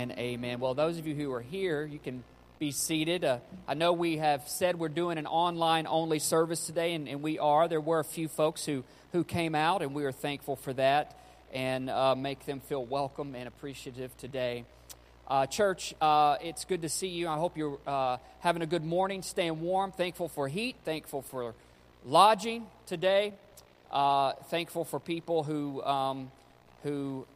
and amen. Well, those of you who are here, you can be seated. Uh, I know we have said we're doing an online only service today, and, and, we are. There were a few folks who, who came out, and we are thankful for that and uh, make them feel welcome and appreciative today. Uh, church, uh, it's good to see you. I hope you're uh, having a good morning, staying warm, thankful for heat, thankful for lodging today, uh, thankful for people who, um, who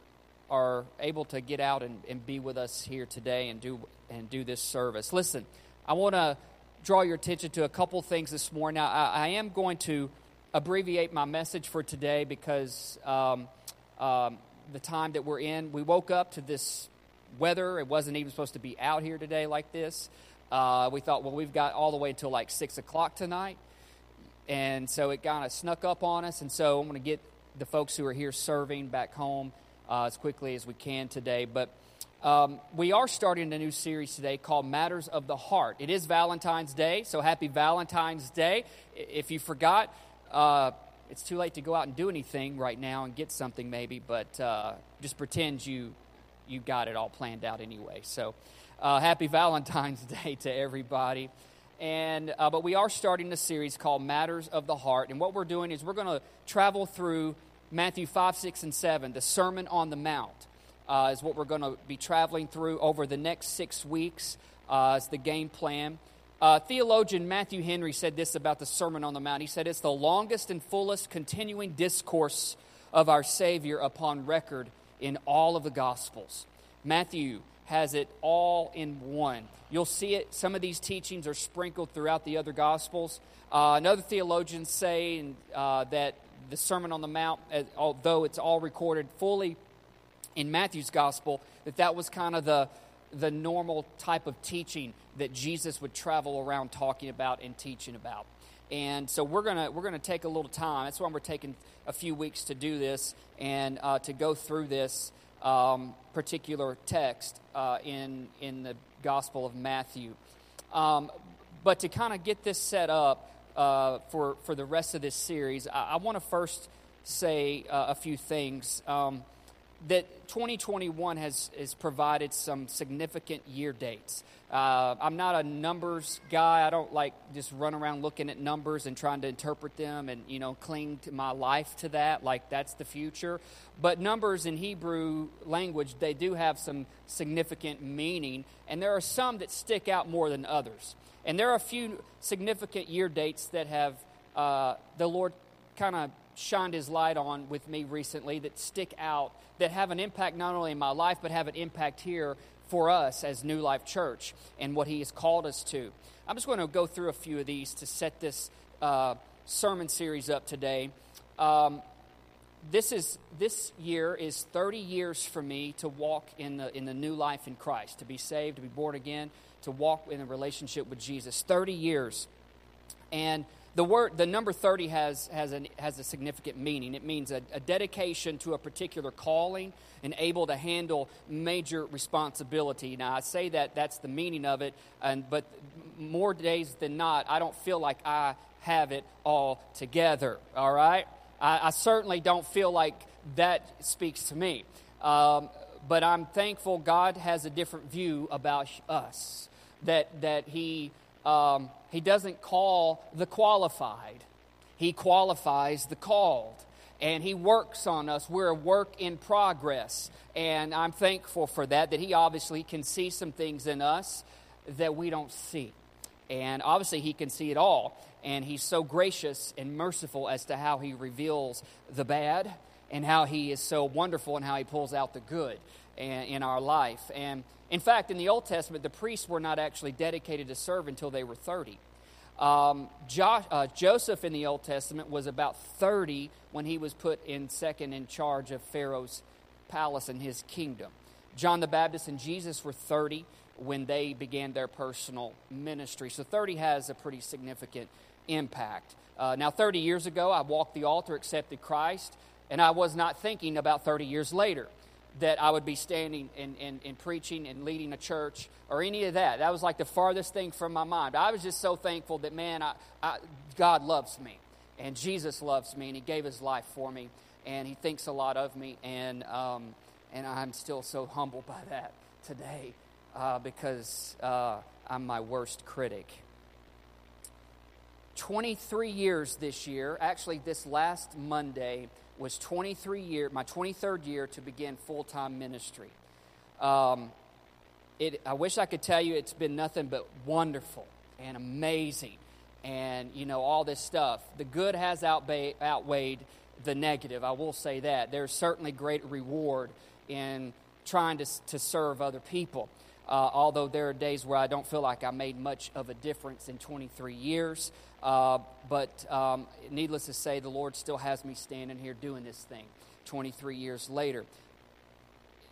are able to get out and, and be with us here today and do, and do this service. Listen, I want to draw your attention to a couple things this morning. Now, I, I am going to abbreviate my message for today because um, um, the time that we're in, we woke up to this weather. It wasn't even supposed to be out here today like this. Uh, we thought, well, we've got all the way until like 6 o'clock tonight. And so it kind of snuck up on us. And so I'm going to get the folks who are here serving back home uh, as quickly as we can today. But um, we are starting a new series today called Matters of the Heart. It is Valentine's Day, so happy Valentine's Day. If you forgot, uh, it's too late to go out and do anything right now and get something maybe, but uh, just pretend you you got it all planned out anyway. So, uh, happy Valentine's Day to everybody. And uh, but we are starting a series called Matters of the Heart, and what we're doing is we're going to travel through Matthew five, six, and seven, the Sermon on the Mount. Uh, is what we're going to be traveling through over the next six weeks. Uh, the game plan. Uh, theologian Matthew Henry said this about the Sermon on the Mount. He said, It's the longest and fullest continuing discourse of our Savior upon record in all of the Gospels. Matthew has it all in one. You'll see it, some of these teachings are sprinkled throughout the other Gospels. Uh, another theologians say uh, that the Sermon on the Mount, although it's all recorded fully in Matthew's Gospel, that that was kind of the, the normal type of teaching that Jesus would travel around talking about and teaching about. And so we're gonna we're gonna take a little time. That's why we're taking a few weeks to do this and uh, to go through this um, particular text uh, in in the Gospel of Matthew. Um, but to kind of get this set up uh, for for the rest of this series, I, I want to first say uh, a few things. Um, that 2021 has, has provided some significant year dates. Uh, I'm not a numbers guy. I don't like just run around looking at numbers and trying to interpret them and you know cling to my life to that like that's the future. But numbers in Hebrew language they do have some significant meaning, and there are some that stick out more than others. And there are a few significant year dates that have uh, the Lord kind of shined his light on with me recently that stick out, that have an impact not only in my life, but have an impact here for us as New Life Church and what he has called us to. I'm just going to go through a few of these to set this uh, sermon series up today. Um, this is this year is 30 years for me to walk in the in the new life in Christ, to be saved, to be born again, to walk in a relationship with Jesus. 30 years. And the word the number 30 has has, an, has a significant meaning. It means a, a, dedication to a particular calling and able to handle major responsibility. Now i say that that's the meaning of it and but more days than not i don't feel like i have it all together all right? I, I certainly don't feel like that speaks to me. Um, but i'm thankful god has a different view about us that that he um, he doesn't call the qualified, He qualifies the called. And He works on us. We're a work in progress. And I'm thankful for that, that He obviously can see some things in us that we don't see. And obviously, He can see it all. And He's so gracious and merciful as to how He reveals the bad and how He is so wonderful and how He pulls out the good in our life. And in fact, in the Old Testament, the priests were not actually dedicated to serve until they were 30. Um, jo- uh, Joseph in the Old Testament was about 30 when he was put in second in charge of Pharaoh's palace and his kingdom. John the Baptist and Jesus were 30 when they began their personal ministry. So 30 has a pretty significant impact. Uh, now, 30 years ago, I walked the altar, accepted Christ, and I was not thinking about 30 years later that I would be standing and, and, and, preaching and leading a church or any of that. That was like the farthest thing from my mind. I was just so thankful that, man, I, I, God loves me and Jesus loves me and He gave His life for me and He thinks a lot of me. And, um, and I'm still so humbled by that today uh, because uh, I'm my worst critic. 23 years this year, actually, this last Monday was 23 year, my 23rd year to begin full time ministry. Um, it, I wish I could tell you it's been nothing but wonderful and amazing and, you know, all this stuff. The good has outweighed, outweighed the negative, I will say that. There's certainly great reward in trying to, to serve other people. Uh, although there are days where I don't feel like I made much of a difference in 23 years. Uh, but um, needless to say, the Lord still has me standing here doing this thing 23 years later.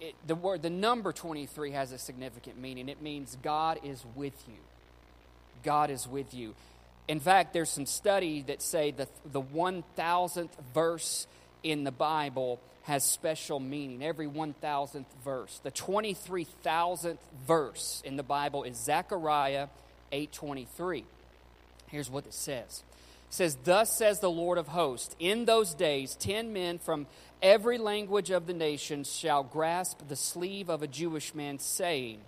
It, the word, the number 23 has a significant meaning. It means God is with you. God is with you. In fact, there's some study that say that the 1000th verse in the Bible has special meaning. Every 1000th verse. The 23,000th verse in the Bible is Zechariah 8:23. Here's what it says. It says, Thus says the Lord of hosts, in those days, ten men from every language of the nations shall grasp the sleeve of a Jewish man, saying,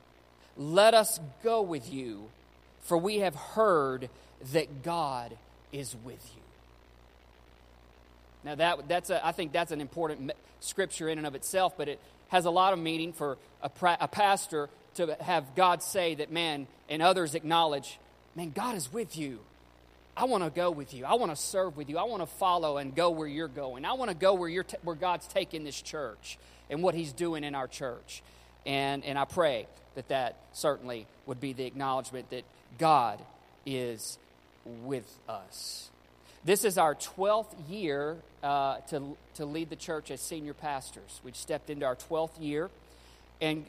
Let us go with you, for we have heard that God is with you. Now, that, that's a, I think that's an important scripture in and of itself, but it has a lot of meaning for a, pra- a pastor to have God say that, man, and others acknowledge, man, God is with you. I want to go with you. I want to serve with you. I want to follow and go where you're going. I want to go where, you're t- where God's taking this church and what He's doing in our church. And, and I pray that that certainly would be the acknowledgement that God is with us. This is our 12th year uh, to, to lead the church as senior pastors. We've stepped into our 12th year. And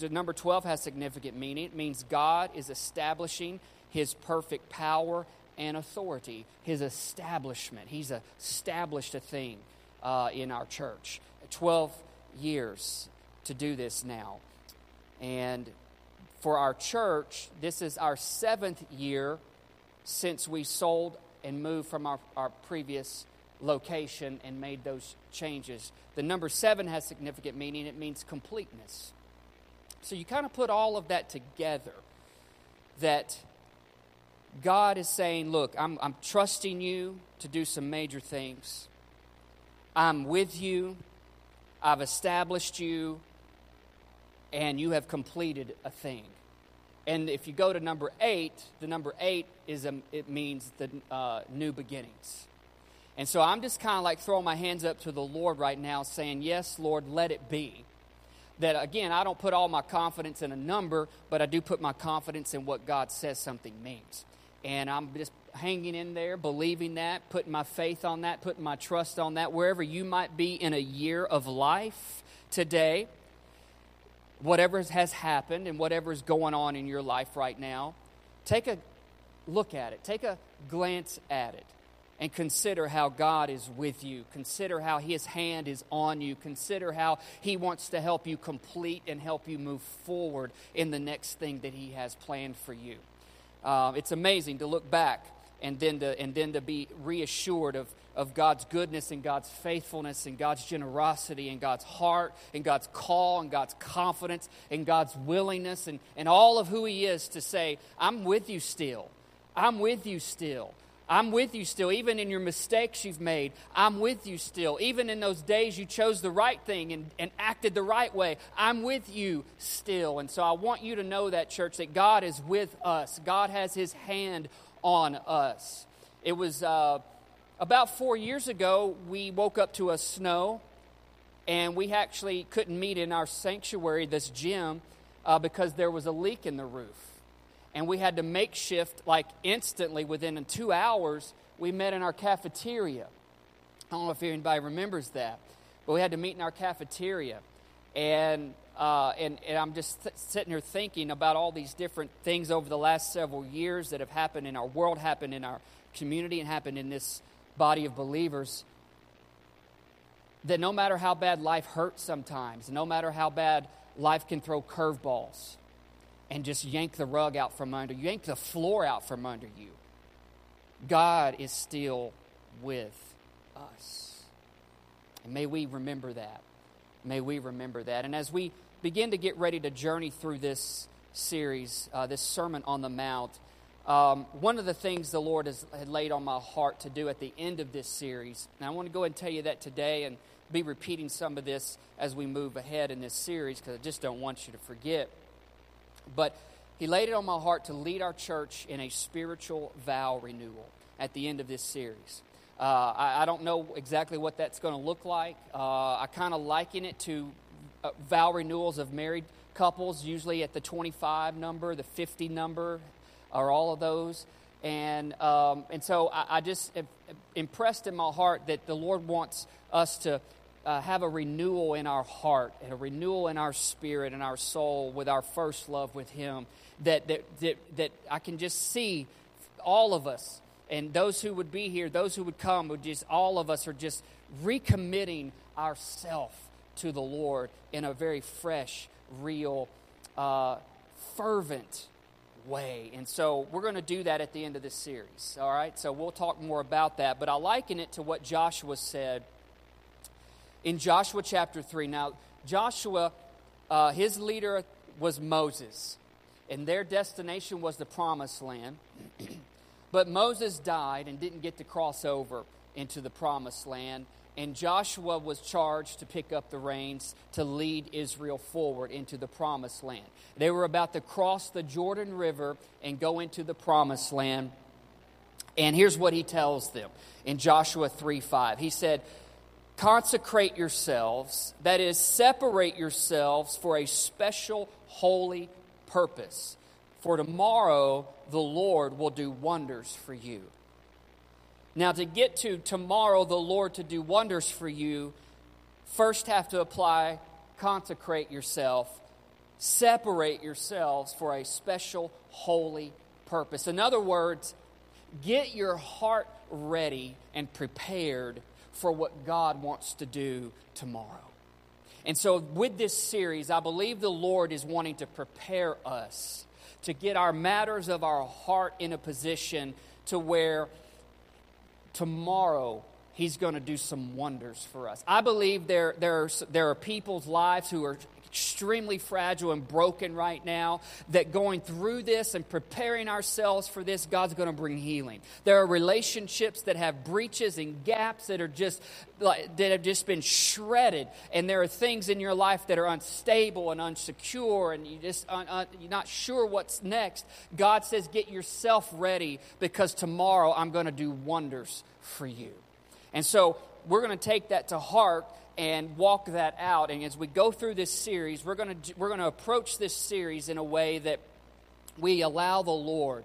the number 12 has significant meaning. It means God is establishing his perfect power and authority, his establishment. He's established a thing uh, in our church. 12 years to do this now. And for our church, this is our seventh year since we sold and moved from our, our previous location and made those changes. The number seven has significant meaning, it means completeness. So you kind of put all of that together that God is saying, Look, I'm, I'm trusting you to do some major things. I'm with you. I've established you. And you have completed a thing. And if you go to number eight, the number eight is a, it means the uh, new beginnings. And so I'm just kind of like throwing my hands up to the Lord right now, saying, Yes, Lord, let it be. That again, I don't put all my confidence in a number, but I do put my confidence in what God says something means. And I'm just hanging in there, believing that, putting my faith on that, putting my trust on that, wherever you might be in a year of life today whatever has happened and whatever is going on in your life right now, take a look at it, take a glance at it, and consider how God is with you. Consider how His hand is on you. Consider how He wants to help you complete and help you move forward in the next thing that He has planned for you. Uh, it's amazing to look back and then to, and then to be reassured of, of God's goodness and God's faithfulness and God's generosity and God's heart and God's call and God's confidence and God's willingness and, and all of who He is to say, I'm with you still. I'm with you still. I'm with you still. Even in your mistakes you've made, I'm with you still. Even in those days you chose the right thing and, and acted the right way, I'm with you still. And so I want you to know that, church, that God is with us. God has His hand on us. It was uh, about four years ago, we woke up to a snow, and we actually couldn't meet in our sanctuary, this gym, uh, because there was a leak in the roof. And we had to makeshift, like instantly, within two hours, we met in our cafeteria. I don't know if anybody remembers that, but we had to meet in our cafeteria. And uh, and, and, I'm just th- sitting here thinking about all these different things over the last several years that have happened in our world, happened in our community, and happened in this body of believers. That no matter how bad life hurts sometimes, no matter how bad life can throw curveballs and just yank the rug out from under you, yank the floor out from under you, God is still with us. And may we remember that. May we remember that. And as we begin to get ready to journey through this series, uh, this Sermon on the Mount, um, one of the things the Lord has had laid on my heart to do at the end of this series, and I want to go ahead and tell you that today and be repeating some of this as we move ahead in this series because I just don't want you to forget. But He laid it on my heart to lead our church in a spiritual vow renewal at the end of this series. Uh, I, I, don't know exactly what that's going to look like. Uh, I kind of liken it to uh, vow renewals of married couples, usually at the 25 number, the 50 number, or all of those. And, um, and so I, I just impressed in my heart that the Lord wants us to uh, have a renewal in our heart and a renewal in our spirit and our soul with our first love with Him. That, that, that, that I can just see all of us and those who would be here, those who would come, would just all of us are just recommitting ourself to the Lord in a very fresh, real, uh, fervent way. And so we're going to do that at the end of this series. All right? So we'll talk more about that. But I liken it to what Joshua said in Joshua chapter 3. Now, Joshua, uh, his leader was Moses, and their destination was the promised land. but Moses died and didn't get to cross over into the promised land and Joshua was charged to pick up the reins to lead Israel forward into the promised land. They were about to cross the Jordan River and go into the promised land. And here's what he tells them in Joshua 3 5. He said, Consecrate yourselves, that is, separate yourselves for a special holy purpose. For tomorrow the Lord will do wonders for you. Now, to get to tomorrow, the Lord to do wonders for you, first have to apply, consecrate yourself, separate yourselves for a special holy purpose. In other words, get your heart ready and prepared for what God wants to do tomorrow. And so, with this series, I believe the Lord is wanting to prepare us to get our matters of our heart in a position to where tomorrow he's going to do some wonders for us. I believe there, there, are, there are people's lives who are extremely fragile and broken right now, that going through this and preparing ourselves for this, God's going to bring healing. There are relationships that have breaches and gaps that are just like, that have just been shredded, and there are things in your life that are unstable and unsecure, and you just un, un, you're not sure what's next. God says, "Get yourself ready because tomorrow I'm going to do wonders for you." And so we're going to take that to heart and walk that out. And as we go through this series, we're going to, we're going to approach this series in a way that we allow the Lord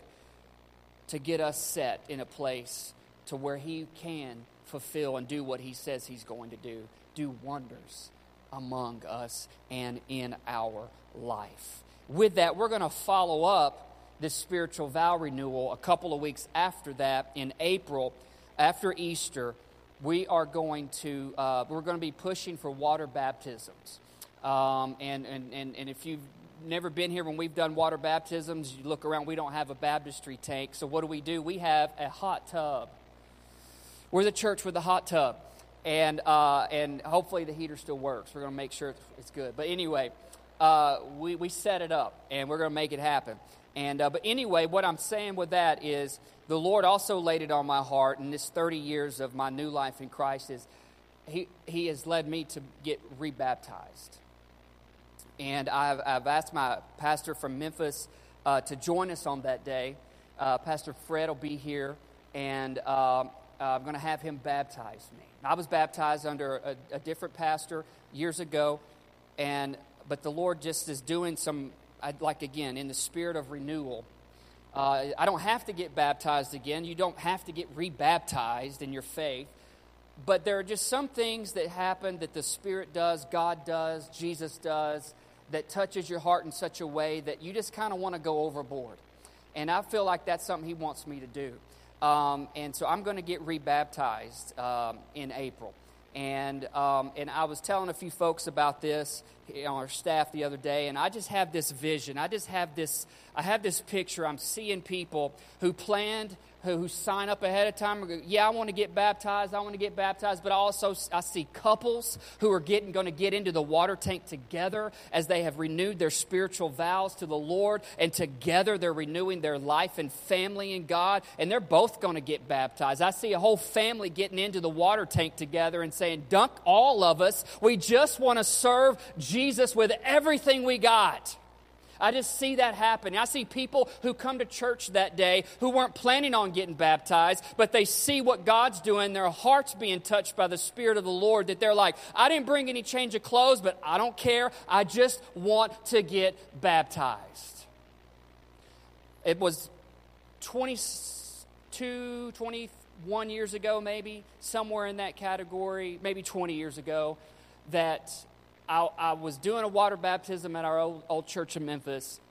to get us set in a place to where He can fulfill and do what He says He's going to do do wonders among us and in our life. With that, we're going to follow up this spiritual vow renewal a couple of weeks after that in April, after Easter we are going to uh, we're going to be pushing for water baptisms. Um, and, and, and, and if you've never been here when we've done water baptisms you look around we don't have a baptistry tank. So what do we do? We have a hot tub. We're the church with a hot tub. And, uh, and hopefully the heater still works. We're going to make sure it's good. But anyway uh, we, we set it up and we're going to make it happen and, uh, but anyway, what I'm saying with that is the Lord also laid it on my heart in this 30 years of my new life in Christ is he, he has led me to get rebaptized. And I've, I've asked my pastor from Memphis uh, to join us on that day. Uh, pastor Fred will be here, and uh, I'm going to have him baptize me. I was baptized under a, a different pastor years ago, and but the Lord just is doing some I'd like again, in the spirit of renewal. Uh, I don't have to get baptized again. You don't have to get rebaptized in your faith. But there are just some things that happen that the Spirit does, God does, Jesus does, that touches your heart in such a way that you just kind of want to go overboard. And I feel like that's something He wants me to do. Um, and so I'm going to get rebaptized um, in April. And, um, and I was telling a few folks about this on our staff the other day, and I just have this vision. I just have this. I have this picture. I'm seeing people who planned who, sign up ahead of time. Yeah, I want to get baptized. I want to get baptized. But I also, I see couples who are getting going to get into the water tank together as they have renewed their spiritual vows to the Lord, and together they're renewing their life and family in God, and they're both going to get baptized. I see a whole family getting into the water tank together and saying, "Dunk all of us. We just want to serve Jesus with everything we got." I just see that happen. I see people who come to church that day who weren't planning on getting baptized, but they see what God's doing, their hearts being touched by the Spirit of the Lord, that they're like, I didn't bring any change of clothes, but I don't care. I just want to get baptized. It was 22, 21 years ago, maybe, somewhere in that category, maybe 20 years ago, that I, I was doing a water baptism at our old, old church in Memphis.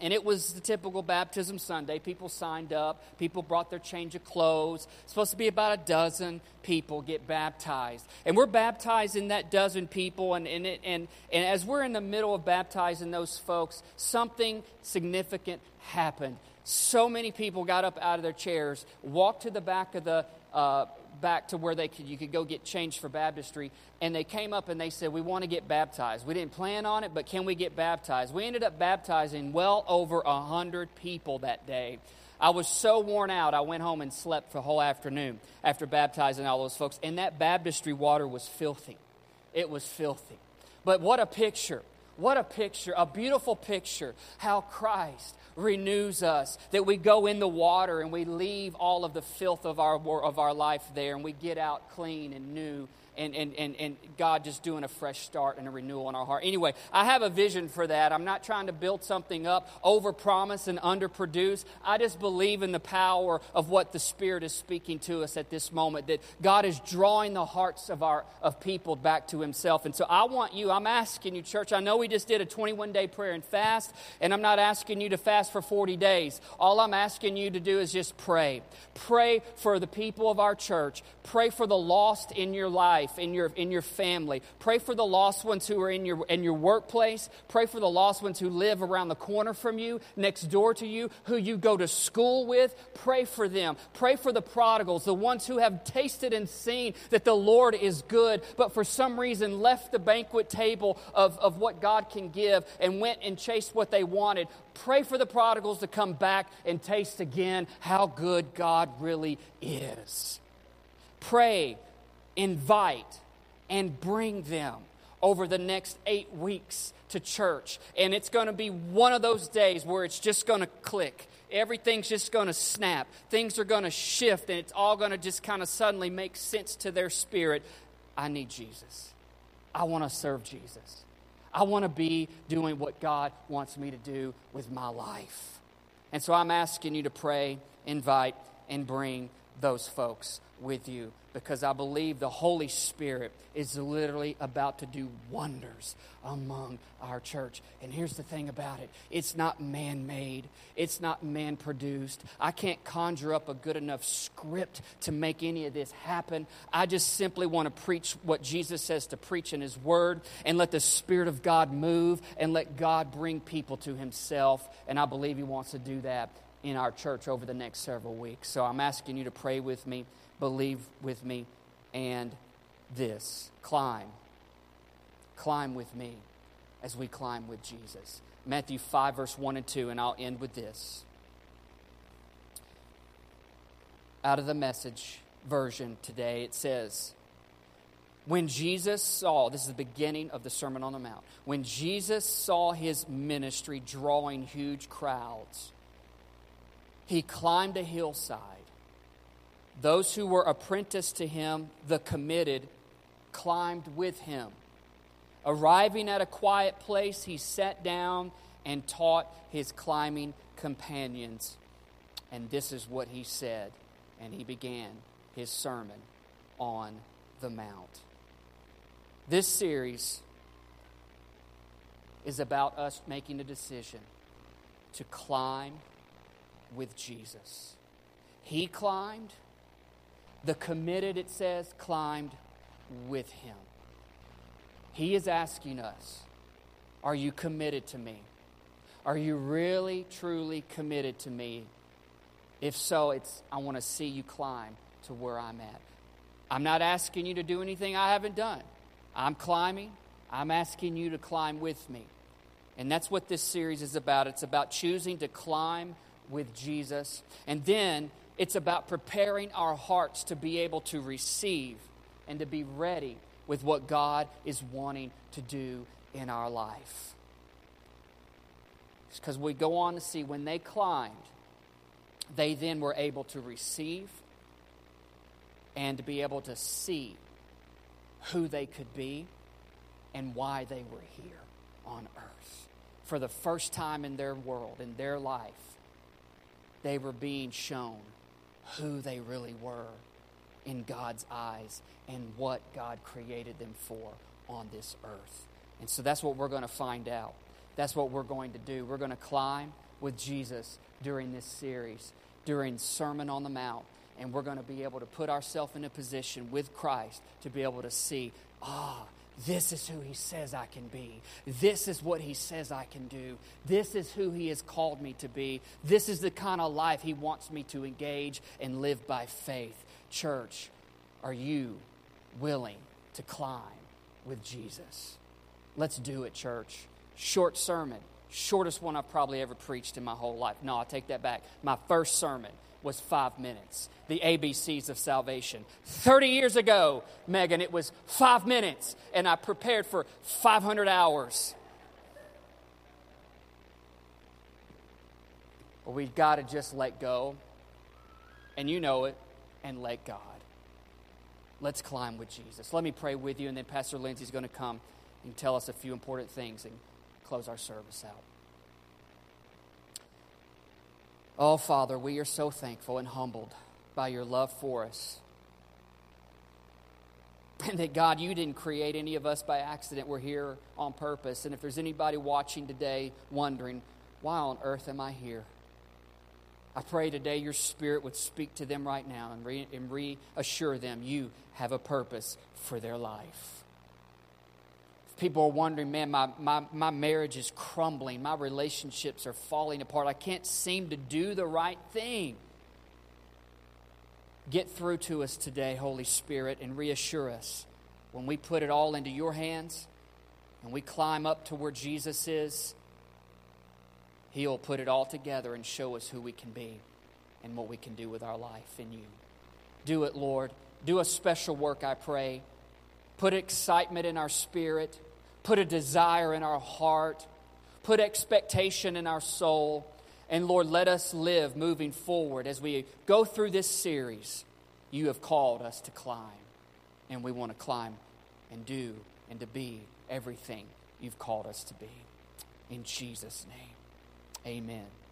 And it was the typical baptism Sunday. People signed up. People brought their change of clothes. Supposed to be about a dozen people get baptized. And we're baptizing that dozen people. And, and, it, and, and as we're in the middle of baptizing those folks, something significant happened. So many people got up out of their chairs, walked to the back of the uh, back to where they could, you could go get changed for baptistry. And they came up and they said, We want to get baptized. We didn't plan on it, but can we get baptized? We ended up baptizing well over a 100 people that day. I was so worn out, I went home and slept for the whole afternoon after baptizing all those folks. And that baptistry water was filthy. It was filthy. But what a picture. What a picture, a beautiful picture, how Christ renews us, that we go in the water and we leave all of the filth of our, of our life there and we get out clean and new and, and, and, and God just doing a fresh start and a renewal in our heart. Anyway, I have a vision for that. I'm not trying to build something up, overpromise and underproduce. I just believe in the power of what the Spirit is speaking to us at this moment, that God is drawing the hearts of, our, of people back to Himself. And so I want you, I'm asking you, church, I know we just did a 21 day prayer and fast, and I'm not asking you to fast for 40 days. All I'm asking you to do is just pray. Pray for the people of our church, pray for the lost in your life life, in your, in your family. Pray for the lost ones who are in your, in your workplace. Pray for the lost ones who live around the corner from you, next door to you, who you go to school with. Pray for them. Pray for the prodigals, the ones who have tasted and seen that the Lord is good, but for some reason left the banquet table of, of what God can give and went and chased what they wanted. Pray for the prodigals to come back and taste again how good God really is. Pray invite, and bring them over the next eight weeks to church. And it's going to be one of those days where it's just going to click. Everything's just going to snap. Things are going to shift, and it's all going to just kind of suddenly make sense to their spirit. I need Jesus. I want to serve Jesus. I want to be doing what God wants me to do with my life. And so I'm asking you to pray, invite, and bring those folks with you because I believe the Holy Spirit is literally about to do wonders among our church. And here's the thing about it it's not man made, it's not man produced. I can't conjure up a good enough script to make any of this happen. I just simply want to preach what Jesus says to preach in His Word and let the Spirit of God move and let God bring people to Himself. And I believe He wants to do that in our church over the next several weeks. So I'm asking you to pray with me believe with me, and this climb. Climb with me as we climb with Jesus. Matthew 5, verse 1 and 2, and I'll end with this. Out of the message version today, it says, when Jesus saw, this is the beginning of the Sermon on the Mount, when Jesus saw his ministry drawing huge crowds, he climbed a hillside those who were apprenticed to him, the committed, climbed with him. Arriving at a quiet place, he sat down and taught his climbing companions. And this is what he said. And he began his sermon on the Mount. This series is about us making a decision to climb with Jesus. He climbed, the committed, it says, climbed with him. He is asking us, Are you committed to me? Are you really, truly committed to me? If so, it's I want to see you climb to where I'm at. I'm not asking you to do anything I haven't done. I'm climbing. I'm asking you to climb with me. And that's what this series is about. It's about choosing to climb with Jesus. And then it's about preparing our hearts to be able to receive and to be ready with what God is wanting to do in our life. Because we go on to see when they climbed, they then were able to receive and to be able to see who they could be and why they were here on earth. For the first time in their world, in their life, they were being shown who they really were in God's eyes and what God created them for on this earth. And so that's what we're going to find out. That's what we're going to do. We're going to climb with Jesus during this series, during Sermon on the Mount and we're going to be able to put ourselves in a position with Christ to be able to see, ah, this is who he says I can be. This is what he says I can do. This is who he has called me to be. This is the kind of life he wants me to engage and live by faith. Church, are you willing to climb with Jesus? Let's do it, church. Short sermon, shortest one I've probably ever preached in my whole life. No, I take that back. My first sermon was five minutes. The ABCs of salvation. 30 years ago, Megan, it was five minutes, and I prepared for 500 hours. But we've got to just let go, and you know it, and let God. Let's climb with Jesus. Let me pray with you, and then Pastor Lindsay's going to come and tell us a few important things and close our service out. Oh, Father, we are so thankful and humbled by your love for us. And that, God, you didn't create any of us by accident. We're here on purpose. And if there's anybody watching today wondering, why on earth am I here? I pray today your spirit would speak to them right now and, re- and reassure them you have a purpose for their life people are wondering, man, my, my, my marriage is crumbling, my relationships are falling apart, I can't seem to do the right thing. Get through to us today, Holy Spirit, and reassure us when we put it all into your hands and we climb up to where Jesus is, He'll put it all together and show us who we can be and what we can do with our life in you. Do it, Lord. Do a special work, I pray. Put excitement in our spirit put a desire in our heart, put expectation in our soul. And Lord, let us live moving forward as we go through this series. You have called us to climb, and we want to climb and do and to be everything you've called us to be. In Jesus' name, amen.